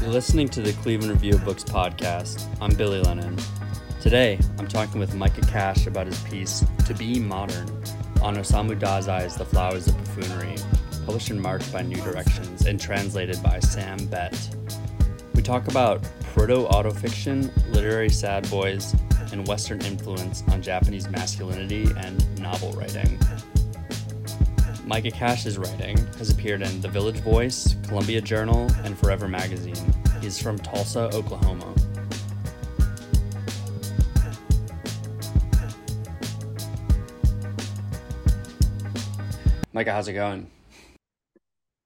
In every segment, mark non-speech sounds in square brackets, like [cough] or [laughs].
You're listening to the Cleveland Review of Books podcast. I'm Billy Lennon. Today, I'm talking with Micah Cash about his piece, To Be Modern, on Osamu Dazai's The Flowers of Buffoonery, published in March by New Directions and translated by Sam Bett. We talk about proto autofiction, literary sad boys, and Western influence on Japanese masculinity and novel writing. Micah Cash's writing has appeared in The Village Voice, Columbia Journal, and Forever Magazine. He's from Tulsa, Oklahoma. Micah, how's it going?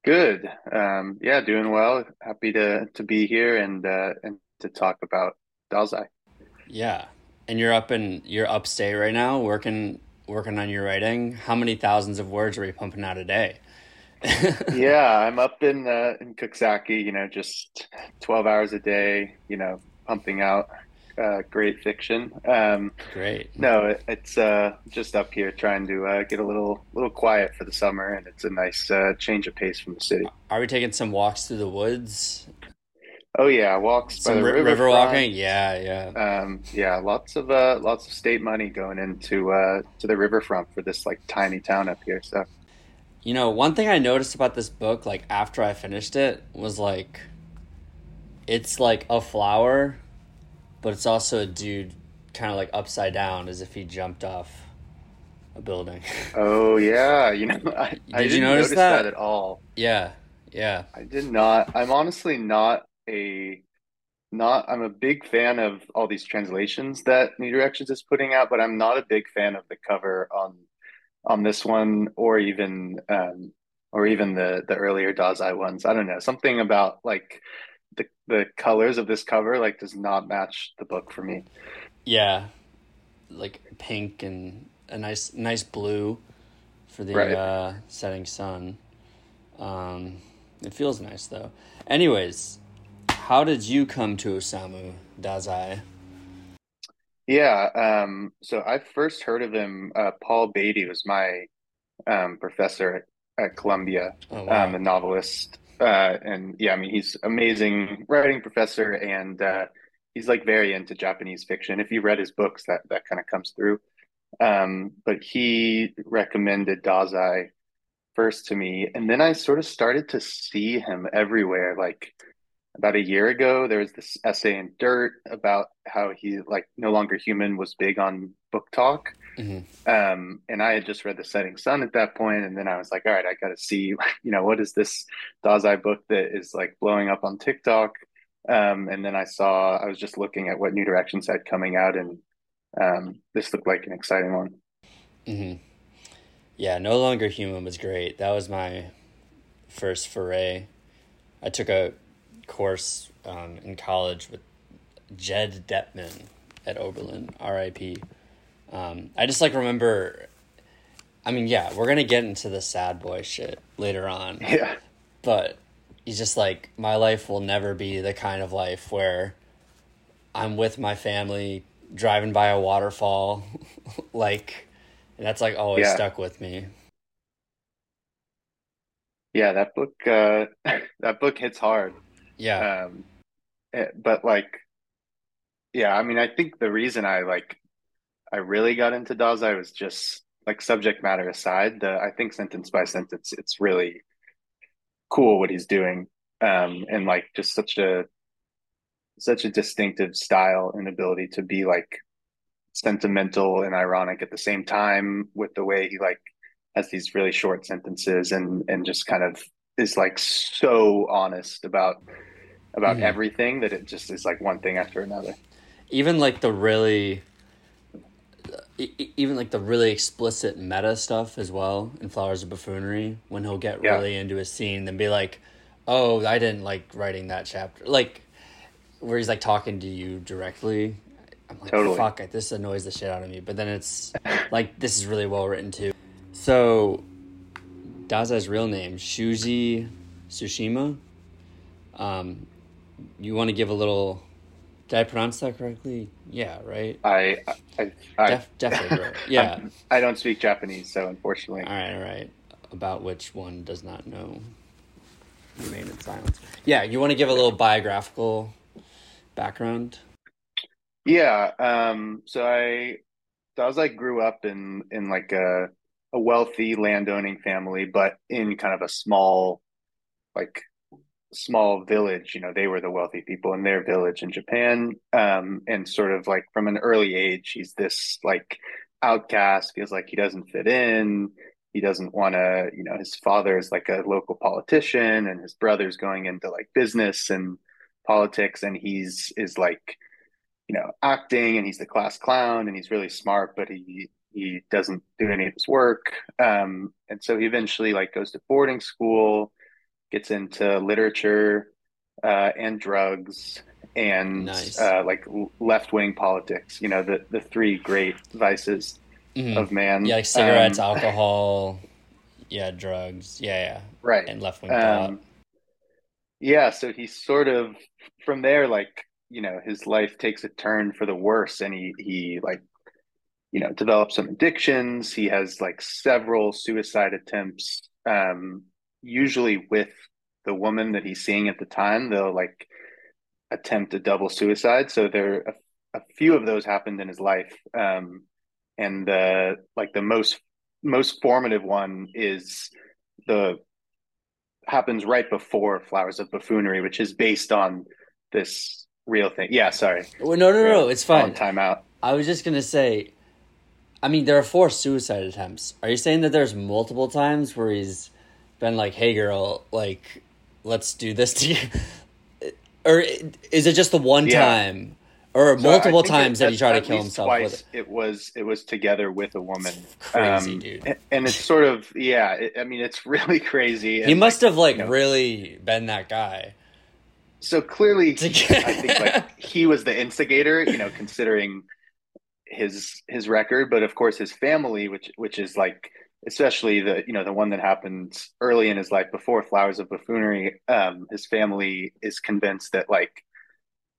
Good. Um, yeah, doing well. Happy to to be here and uh, and to talk about Dazai. Yeah, and you're up in you're upstate right now, working working on your writing. How many thousands of words are you pumping out a day? [laughs] yeah, I'm up in uh, in Coxsackie. You know, just twelve hours a day. You know, pumping out uh, great fiction. Um, great. No, it, it's uh, just up here trying to uh, get a little little quiet for the summer, and it's a nice uh, change of pace from the city. Are we taking some walks through the woods? Oh yeah, walks some by the river, river walking. Yeah, yeah, um, yeah. Lots of uh, lots of state money going into uh, to the riverfront for this like tiny town up here. So, you know, one thing I noticed about this book, like after I finished it, was like, it's like a flower but it's also a dude kind of like upside down as if he jumped off a building. [laughs] Oh yeah, you know, I, did I didn't you notice, notice that? that? at all. Yeah, yeah. I did not. I'm honestly not a not. I'm a big fan of all these translations that New Directions is putting out, but I'm not a big fan of the cover on on this one or even um or even the the earlier Dazai ones. I don't know something about like the the colors of this cover like does not match the book for me. Yeah, like pink and a nice nice blue for the right. uh, setting sun. Um, it feels nice though. Anyways, how did you come to Osamu Dazai? Yeah, um, so I first heard of him. Uh, Paul Beatty was my um, professor at, at Columbia, oh, wow. um, the novelist uh, and yeah, I mean, he's amazing writing professor, and uh, he's like very into Japanese fiction. If you read his books, that that kind of comes through. Um, but he recommended Dazai first to me, and then I sort of started to see him everywhere. Like about a year ago, there was this essay in Dirt about how he like no longer human was big on BookTok Mm-hmm. Um, and I had just read The Setting Sun at that point, and then I was like, all right, I got to see, [laughs] you know, what is this Dazai book that is like blowing up on TikTok? Um, and then I saw, I was just looking at what New Directions had coming out, and um, this looked like an exciting one. Mm-hmm. Yeah, No Longer Human was great. That was my first foray. I took a course um, in college with Jed Deppman at Oberlin, RIP. Um, I just like remember. I mean, yeah, we're gonna get into the sad boy shit later on. [laughs] Yeah. But he's just like, my life will never be the kind of life where I'm with my family driving by a waterfall, [laughs] like, and that's like always yeah. stuck with me. Yeah, that book, uh, [laughs] that book hits hard. Yeah. Um, eh, but like, yeah, I mean, I think the reason I like I really got into Dazai was just like subject matter aside. The I think sentence by sentence, it's really cool what he's doing, um, and like just such a such a distinctive style and ability to be like sentimental and ironic at the same time with the way he like has these really short sentences and and just kind of is like so honest about about mm-hmm. everything that it just is like one thing after another even like the really even like the really explicit meta stuff as well in Flowers of Buffoonery when he'll get yeah. really into a scene and be like, "Oh, I didn't like writing that chapter." Like where he's like talking to you directly. I'm like, totally. "Fuck, this annoys the shit out of me." But then it's like this is really well written too. So Dazai's real name, Shuji Tsushima. Um, you want to give a little did I pronounce that correctly? Yeah, right. I, I, I Def, definitely right. Yeah. [laughs] I don't speak Japanese, so unfortunately. All right, all right. About which one does not know remain in silence. Yeah, you want to give a little biographical background? Yeah. Um, so I, so I was like grew up in in like a a wealthy landowning family, but in kind of a small, like small village. You know, they were the wealthy people in their village in Japan. Um, and sort of like from an early age, he's this like outcast, feels like he doesn't fit in. He doesn't want to, you know, his father is like a local politician and his brother's going into like business and politics. And he's is like, you know, acting and he's the class clown and he's really smart, but he, he doesn't do any of his work. Um, and so he eventually like goes to boarding school, gets into literature uh, and drugs and nice. uh, like left wing politics. You know, the the three great vices mm-hmm. of man. Yeah, like cigarettes, um, alcohol, yeah, drugs, yeah, yeah, right, and left wing um, Yeah, so he's sort of from there, like you know, his life takes a turn for the worse, and he he like you know develops some addictions. He has like several suicide attempts. Um, usually with the woman that he's seeing at the time, they'll like attempt a double suicide. So there a, a few of those happened in his life. Um, and the like the most most formative one is the happens right before Flowers of Buffoonery, which is based on this real thing. Yeah, sorry. Well, no, no, no, it's fine. Time out. I was just gonna say, I mean, there are four suicide attempts. Are you saying that there's multiple times where he's been like, "Hey, girl, like, let's do this to you," [laughs] or is it just the one yeah. time? Or so multiple times that he tried to kill himself twice with it. It was it was together with a woman. Crazy um, dude. And, and, it's sort of yeah. It, I mean, it's [laughs] really crazy. he must like, have like you know, really been that guy. So clearly, I think like [laughs] he was the instigator. You know, considering his his record, but of course his family, which which is like especially the you know the one that happened early in his life before flowers of buffoonery um his family is convinced that like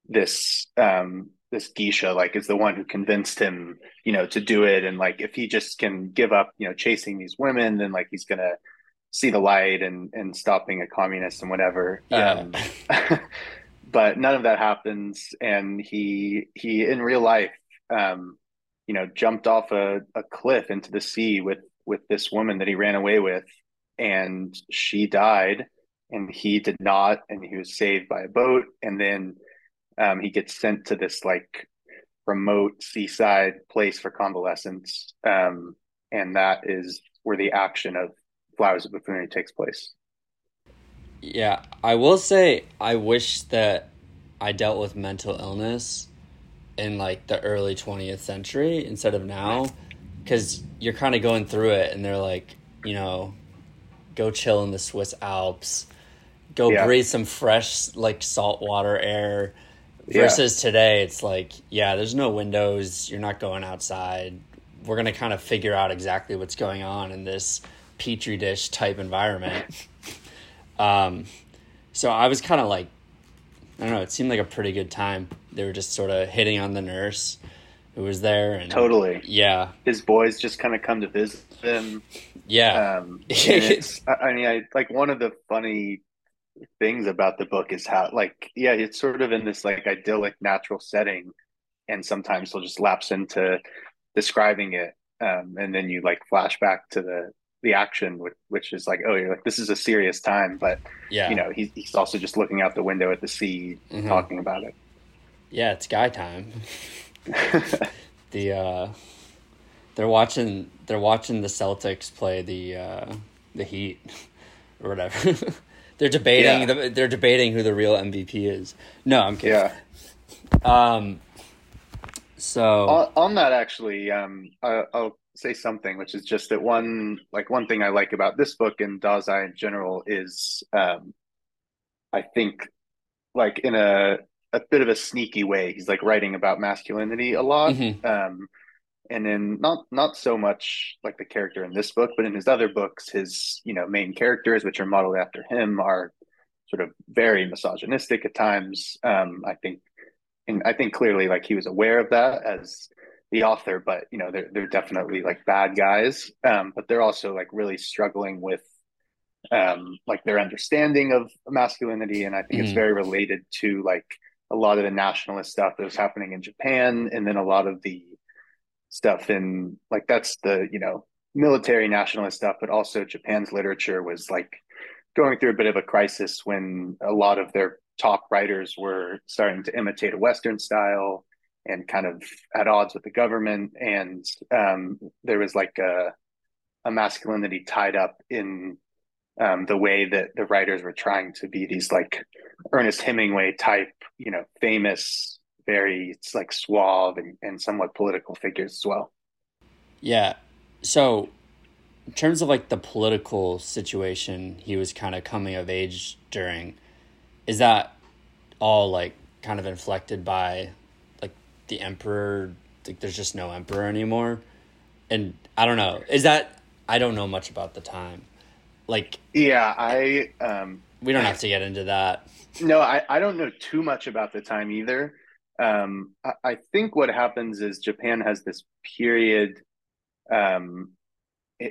this um this geisha like is the one who convinced him you know to do it. And like if he just can give up you know chasing these women then like he's gonna see the light and and stop being a communist and whatever. Yeah. Um, [laughs] but none of that happens. And he he in real life um you know jumped off a, a cliff into the sea with with this woman that he ran away with and she died and he did not and he was saved by a boat and then um, he gets sent to this like remote seaside place for convalescence um, and that is where the action of flowers of buffoonery takes place. Yeah i will say i wish that i dealt with mental illness in like the early 20th century instead of now because you're kind of going through it and they're like you know go chill in the swiss alps go yeah. breathe some fresh like saltwater air. Versus yeah. today it's like yeah there's no windows you're not going outside. We're going to kind of figure out exactly what's going on in this petri dish type environment. [laughs] Um so i was kind of like i don't know it seemed like a pretty good time. They were just sort of hitting on the nurse who was there and totally. yeah. His boys just kind of come to visit him. Yeah. Um [laughs] i mean i like one of the funny things about the book is how like yeah it's sort of in this like idyllic natural setting and sometimes he'll just lapse into describing it um and then you like flash back to the the action which, which is like oh you're like this is a serious time but yeah. you know he's, he's also just looking out the window at the sea mm-hmm. talking about it. Yeah it's guy time [laughs] [laughs] the uh, they're watching they're watching the Celtics play the uh, the Heat or whatever. [laughs] they're debating yeah. the, they're debating who the real MVP is. No, I'm kidding. Yeah. Um. So on, on that, actually, um, I, I'll say something, which is just that one like one thing I like about this book and Dazai in general is, um, I think, like in a a bit of a sneaky way. He's like writing about masculinity a lot. Mm-hmm. Um, and then not not so much like the character in this book, but in his other books, his you know main characters, which are modeled after him, are sort of very misogynistic at times. Um, I think, and I think clearly like he was aware of that as the author, but you know they're they're definitely like bad guys, um, but they're also like really struggling with um, like their understanding of masculinity, and I think mm. it's very related to like a lot of the nationalist stuff that was happening in Japan, and then a lot of the stuff in like that's the you know military nationalist stuff, but also Japan's literature was like going through a bit of a crisis when a lot of their top writers were starting to imitate a Western style and kind of at odds with the government. And um, there was like a, a masculinity tied up in um, the way that the writers were trying to be these like Ernest Hemingway type, you know, famous, very it's like suave and, and somewhat political figures as well. Yeah. So in terms of like the political situation he was kind of coming of age during, is that all like kind of inflected by like the emperor? Like there's just no emperor anymore, and I don't know. Is that I don't know much about the time. Like yeah, I um we don't have to get into that. No, I I don't know too much about the time either. Um, I, I think what happens is Japan has this period um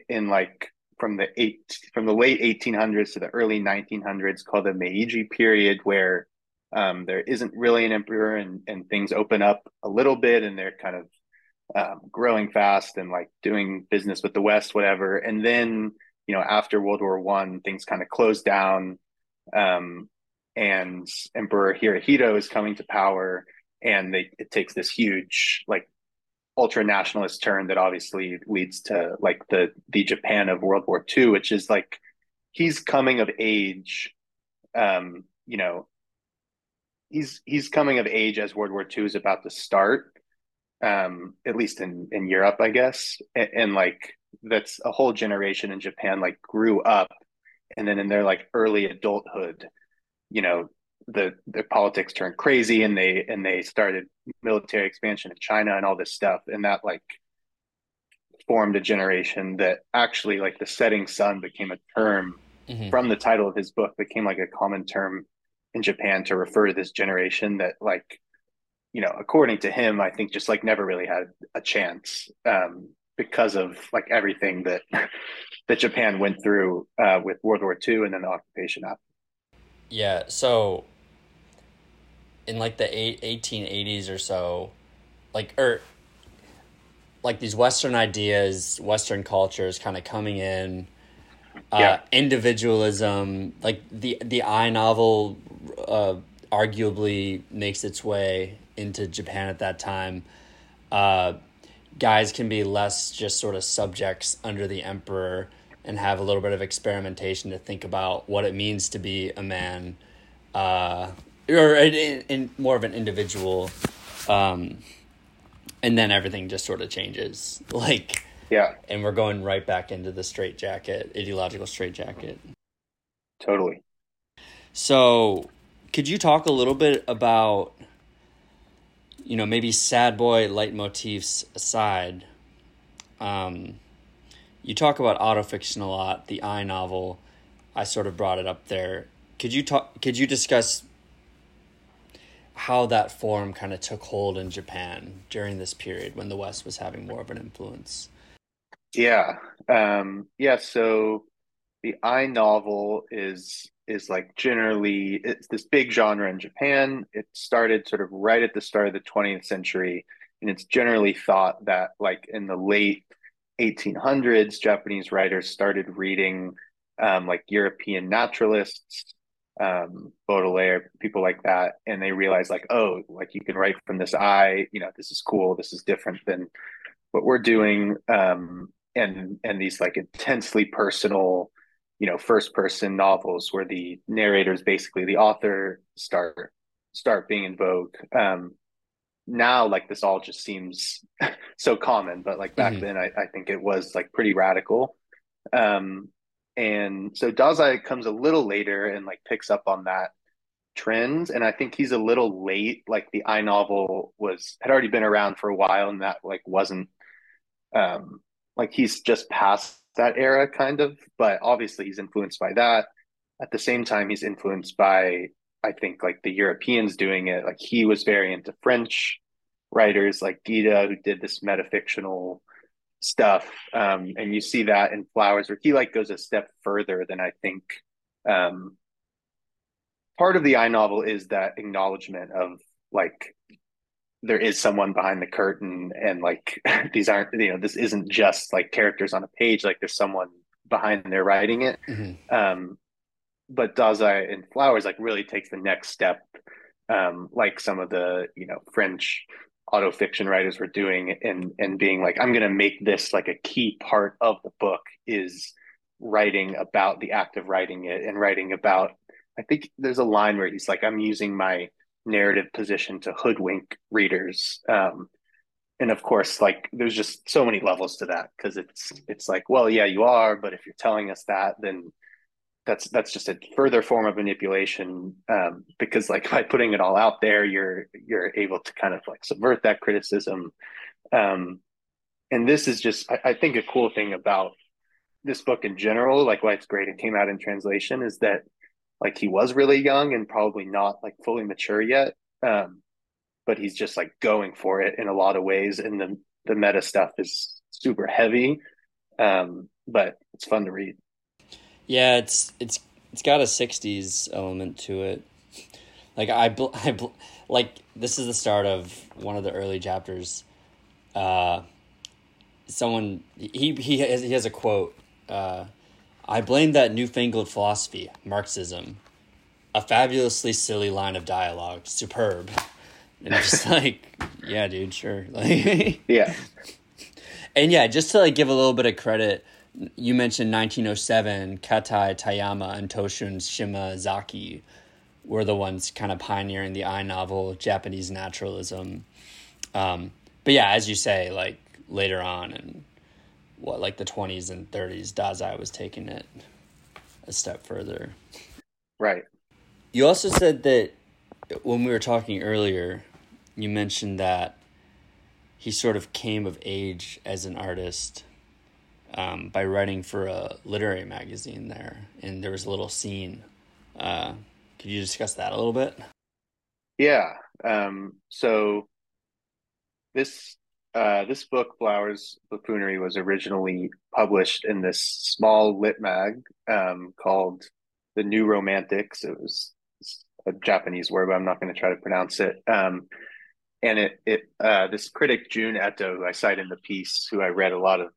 in like from the eight from the late 1800s to the early 1900s called the Meiji period, where um, there isn't really an emperor and, and things open up a little bit and they're kind of um, growing fast and like doing business with the West, whatever. And then, you know, after World War One, things kind of closed down. Um, and Emperor Hirohito is coming to power, and they, it takes this huge like ultra nationalist turn that obviously leads to like the the Japan of World War II, which is like he's coming of age. Um, you know, he's he's coming of age as World War II is about to start. Um, at least in in Europe, I guess, and, and like that's a whole generation in Japan like grew up, and then in their like early adulthood, you know, the the politics turned crazy and they and they started military expansion in China and all this stuff and that like formed a generation that actually like the setting sun became a term mm-hmm. from the title of his book became like a common term in Japan to refer to this generation that like you know according to him I think just like never really had a chance um because of like everything that [laughs] that Japan went through uh with World War II and then the occupation after yeah, so in like the 1880s or so, like or er, like these Western ideas, Western cultures kind of coming in. Uh, yeah. individualism, like the the I novel, uh, arguably makes its way into Japan at that time. Uh, guys can be less just sort of subjects under the emperor and have a little bit of experimentation to think about what it means to be a man. Uh, or in, in more of an individual um and then everything just sort of changes. [laughs] Like yeah. and we're going right back into the straight jacket ideological straight jacket. Totally. So could you talk a little bit about you know maybe sad boy leitmotifs aside um you talk about autofiction a lot the i novel i sort of brought it up there could you talk could you discuss how that form kind of took hold in Japan during this period when the West was having more of an influence. Yeah. Um, yeah. So the I novel is is like generally it's this big genre in Japan. It started sort of right at the start of the 20th century, and it's generally thought that like in the late 1800s, Japanese writers started reading um, like European naturalists um, Baudelaire, people like that, and they realized like, oh, like you can write from this eye. You know, this is cool. This is different than what we're doing. Um, and and these like intensely personal, you know, first person novels where the narrator is basically the author start start being in vogue. Um, now, like this all just seems [laughs] so common, but like back mm-hmm. then, I, I think it was like pretty radical. Um, and so Dazai comes a little later and like picks up on that trend. And I think he's a little late. Like the I novel was had already been around for a while and that like wasn't um like he's just past that era kind of, but obviously he's influenced by that. At the same time, he's influenced by I think like the Europeans doing it. Like he was very into French writers like Gide, who did this metafictional stuff. Um, and you see that in Flowers, where he like goes a step further than I think. Um, part of the I novel is that acknowledgement of like there is someone behind the curtain and like [laughs] these aren't you know this isn't just like characters on a page like there's someone behind there writing it mm-hmm. um but Dazai in Flowers like really takes the next step um like some of the you know French auto fiction writers were doing and and being like i'm going to make this like a key part of the book is writing about the act of writing it and writing about i think there's a line where he's like i'm using my narrative position to hoodwink readers um, and of course like there's just so many levels to that because it's it's like well yeah you are but if you're telling us that then that's that's just a further form of manipulation um, because like [laughs] by putting it all out there you're you're able to kind of like subvert that criticism. Um, and this is just I, I, think a cool thing about this book in general like why it's great it came out in translation is that like he was really young and probably not like fully mature yet um, but he's just like going for it in a lot of ways and the the meta stuff is super heavy um, but it's fun to read yeah, it's it's it's got a '60s element to it. Like I, bl- [laughs] I like this is the start of one of the early chapters. Uh, someone he he has, he has a quote. Uh, I blame that newfangled philosophy, Marxism, a fabulously silly line of dialogue, superb. And just [laughs] like, yeah, dude, sure, like, [laughs] yeah. And yeah, just to like give a little bit of credit, you mentioned 1907, Katai Tayama and Toson Shimazaki were the ones kind of pioneering the I novel, Japanese naturalism. Um, but yeah, as you say, like later on in what, like the 20s and 30s, Dazai was taking it a step further. Right. You also said that when we were talking earlier, you mentioned that he sort of came of age as an artist um, by writing for a literary magazine there, and there was a little scene. Uh, could you discuss that a little bit? Yeah. Um, so this uh, this book, Flowers Buffoonery, was originally published in this small lit mag um, called The New Romantics. It was a Japanese word, but I'm not going to try to pronounce it. Um, and it it uh, this critic Jun Eto, who I cite in the piece, who I read a lot of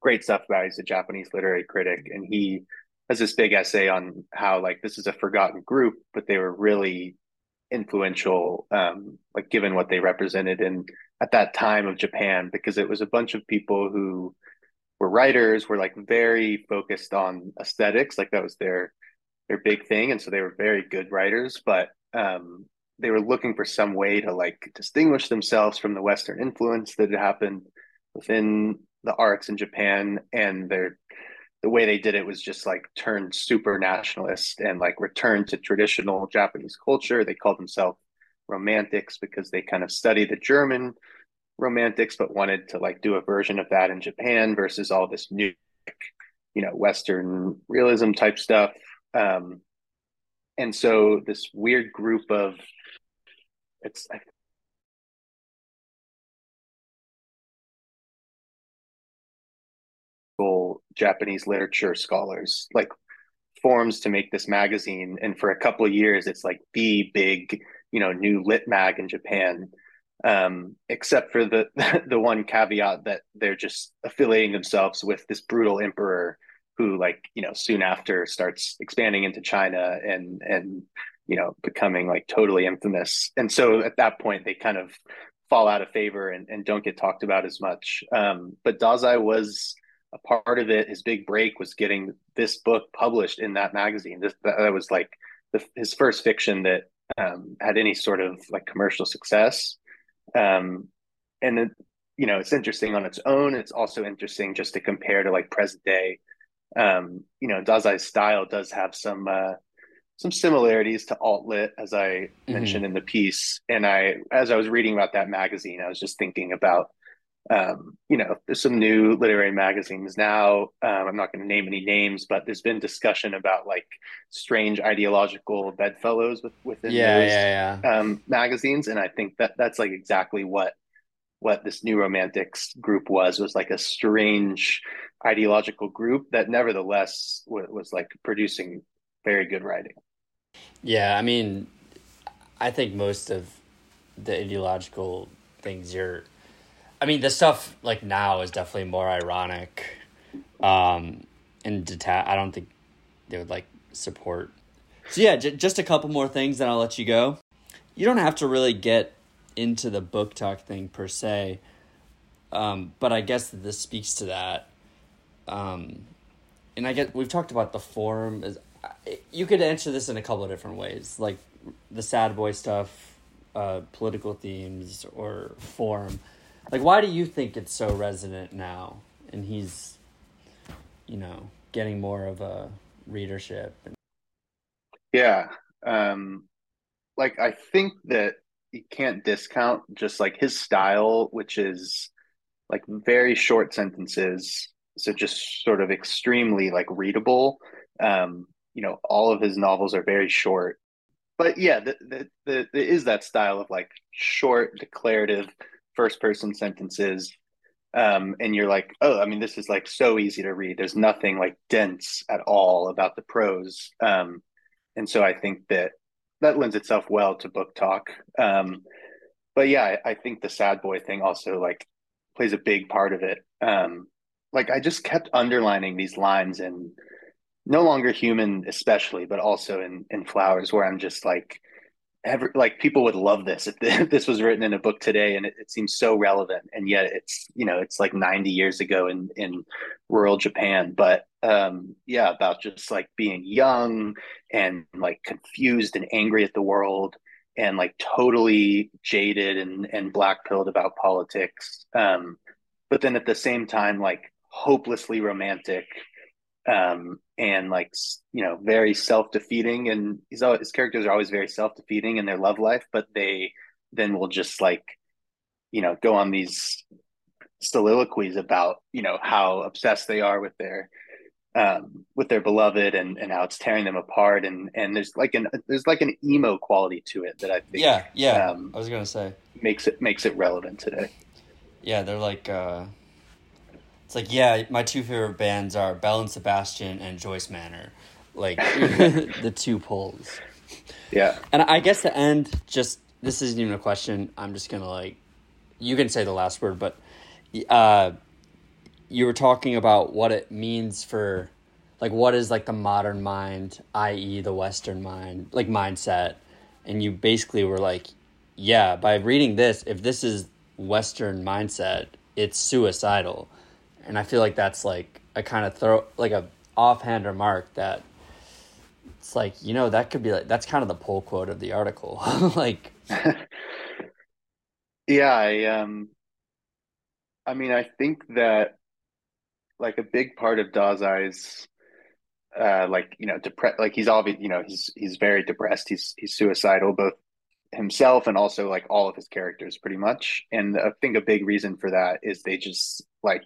great stuff about. He's a Japanese literary critic, and he has this big essay on how like this is a forgotten group, but they were really influential, um, like given what they represented in at that time of Japan, because it was a bunch of people who were writers, were like very focused on aesthetics, like that was their their big thing, and so they were very good writers, but um, they were looking for some way to like distinguish themselves from the Western influence that had happened within the arts in Japan and their the way they did it was just like turned super nationalist and like returned to traditional Japanese culture. They called themselves romantics because they kind of studied the German romantics, but wanted to like do a version of that in Japan versus all this new, you know, Western realism type stuff. Um, and so this weird group of it's I Japanese literature scholars like forms to make this magazine. And for a couple of years it's like the big you know new lit mag in Japan um, except for the [laughs] the one caveat that they're just affiliating themselves with this brutal emperor who like you know soon after starts expanding into China and and you know becoming like totally infamous. And so at that point they kind of fall out of favor and, and don't get talked about as much. Um, but Dazai was a part of it, his big break was getting this book published in that magazine. This that was like the, his first fiction that um, had any sort of like commercial success. Um, and it, you know, it's interesting on its own. It's also interesting just to compare to like present day. Um, you know, Dazai's style does have some uh, some similarities to alt lit, as I mm-hmm. mentioned in the piece. And I, as I was reading about that magazine, I was just thinking about um, you know, there's some new literary magazines now. Um, I'm not going to name any names, but there's been discussion about like strange ideological bedfellows with, within yeah, those yeah, yeah. Um, magazines, and I think that that's like exactly what what this new romantics group was was like a strange ideological group that nevertheless was, was like producing very good writing. Yeah, I mean, I think most of the ideological things you're I mean, the stuff like now is definitely more ironic. Um and deta- I don't think they would like support. So yeah, j- just a couple more things then I'll let you go. You don't have to really get into the BookTok thing per se. Um, but I guess this speaks to that. Um, and I get we've talked about the form as you could answer this in a couple of different ways, like the sad boy stuff, uh, political themes, or form. Like, why do you think it's so resonant now? And he's, you know, getting more of a readership. And- Yeah, um, like I think that you can't discount just like his style, which is like very short sentences, so just sort of extremely like readable. Um, you know, all of his novels are very short, but yeah, the, the, the, that style of like short, declarative, first person sentences. Um, and you're like, oh, I mean, this is like so easy to read. There's nothing like dense at all about the prose. Um, and so I think that that lends itself well to BookTok. Um, but yeah, I, I, think the sad boy thing also like plays a big part of it. Um, like I just kept underlining these lines and no longer human, especially, but also in in flowers, where I'm just like, ever like people would love this if, if [laughs] this was written in a book today and it, it, seems so relevant and yet it's you know it's like 90 years ago in in rural japan. But um yeah about just like being young and like confused and angry at the world and like totally jaded and and black pilled about politics. Um but then at the same time like hopelessly romantic um, and like you know very self-defeating. And he's always, his characters are always very self-defeating in their love life but they then will just like you know go on these soliloquies about you know how obsessed they are with their um, with their beloved and and how it's tearing them apart. And and there's like an there's like an emo quality to it that I think yeah yeah. um, I was gonna say. makes it makes it relevant today. Yeah they're like uh it's like, yeah, my two favorite bands are Belle and Sebastian and Joyce Manor. Like [laughs] the two poles. Yeah. And I guess to end, just this isn't even a question. I'm just gonna like you can say the last word, but uh you were talking about what it means for like what is like the modern mind, i.e. the Western mind, like mindset. And you basically were like, yeah, by reading this, if this is Western mindset, it's suicidal and I feel like that's like a kind of throw like a offhand remark that it's like you know that could be like that's kind of the pull quote of the article. [laughs] Like [laughs] yeah i um i mean i think that like a big part of Dazai's uh like you know depressed like he's obvious you know he's he's very depressed. He's he's suicidal both himself and also like all of his characters pretty much. And i think a big reason for that is they just like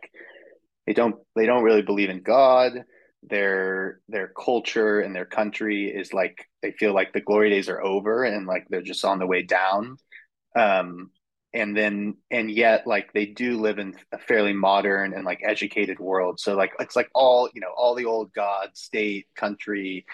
they don't they don't really believe in God. Their their culture and their country is like they feel like the glory days are over and like they're just on the way down. Um, and then and yet like they do live in a fairly modern and like educated world. So like it's like all you know all the old God, state, country,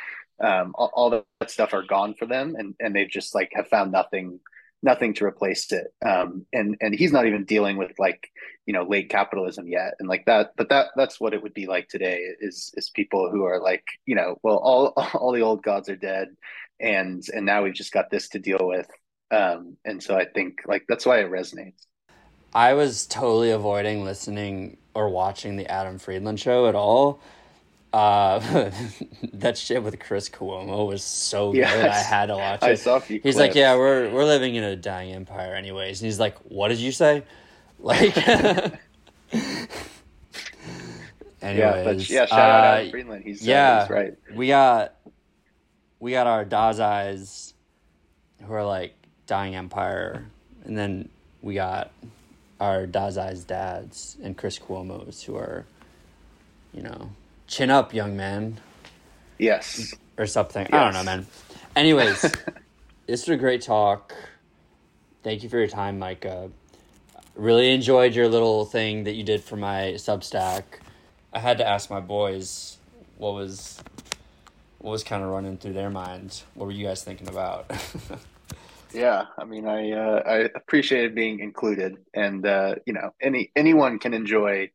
um, all, all that stuff are gone for them, and and they've just like have found nothing nothing to replace it. Um, and and he's not even dealing with like you know late capitalism yet, and like that. But that that's what it would be like today. Is is people who are like you know well all [laughs] all the old gods are dead, and and now we've just got this to deal with. Um, and so I think like that's why it resonates. I was totally avoiding listening or watching the Adam Friedland show at all uh, [laughs] that shit with Chris Cuomo was so good. I had to watch it. I saw He's clips. like, "Yeah, we're we're living in a dying empire, anyways." And he's like, "What did you say?" [laughs] Like, [laughs] anyways, yeah, but yeah, shout uh, out Adam Friedland. He's yeah, uh, he's right. We got we got our Dazais who are like dying empire, and then we got our Dazai's dads and Chris Cuomo's who are, you know, Chin up, young man. Yes. Or something. Yes. I don't know, man. Anyways, [laughs] this was a great talk. Thank you for your time, Micah. Really enjoyed your little thing that you did for my Substack. I had to ask my boys what was what was kind of running through their minds. What were you guys thinking about? [laughs] yeah, I mean, I uh, I appreciated being included, and uh, you know, any anyone can enjoy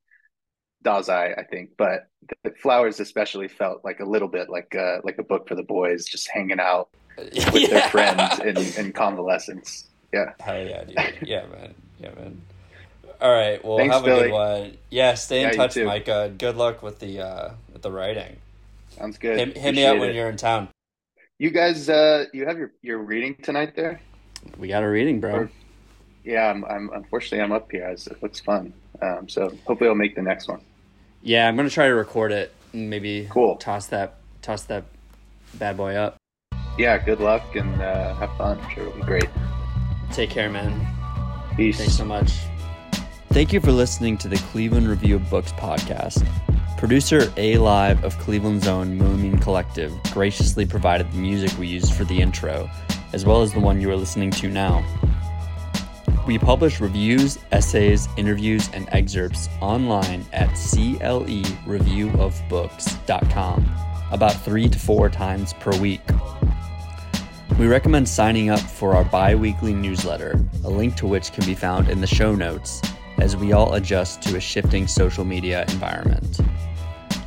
Dazai, I think, but the Flowers especially felt like a little bit like uh, like a book for the boys, just hanging out [laughs] with yeah. their friends in, in convalescence. Yeah. Hell yeah, dude. Yeah, man. Yeah, man. All right. Well, Thanks, have a Billy. good one. Yeah, stay in yeah, touch, Micah. Good luck with the uh, with the writing. Sounds good. Hit, hit me up when it. you're in town. You guys, uh, you have your your reading tonight there. We got a reading, bro. Or, yeah, I'm, I'm. Unfortunately, I'm up here. It looks fun. Um, so hopefully, I'll make the next one. Yeah, I'm gonna try to record it and maybe cool. toss that toss that bad boy up. Yeah, good luck and uh, have fun. I'm sure it'll be great. Take care, man. Peace. Thanks so much. Thank you for listening to the Cleveland Review of Books podcast. Producer aLiVE of Cleveland's own Muamin Collective graciously provided the music we used for the intro, as well as the one you are listening to now. We publish reviews, essays, interviews, and excerpts online at clereviewofbooks.com about three to four times per week. We recommend signing up for our bi weekly newsletter, a link to which can be found in the show notes as we all adjust to a shifting social media environment.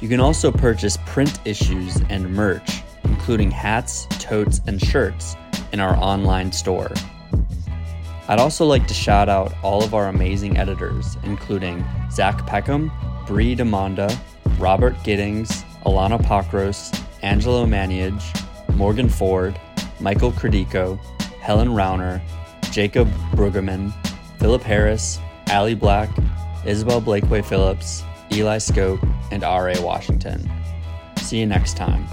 You can also purchase print issues and merch, including hats, totes, and shirts, in our online store. I'd also like to shout out all of our amazing editors, including Zach Peckham, Bree Demonda, Robert Giddings, Alana Pakros, Angelo Maniage, Morgan Ford, Michael Credico, Helen Rauner, Jacob Brueggemann, Philip Harris, Ali Black, Isabel Blakeway Phillips, Eli Scope, and R.A. Washington. See you next time.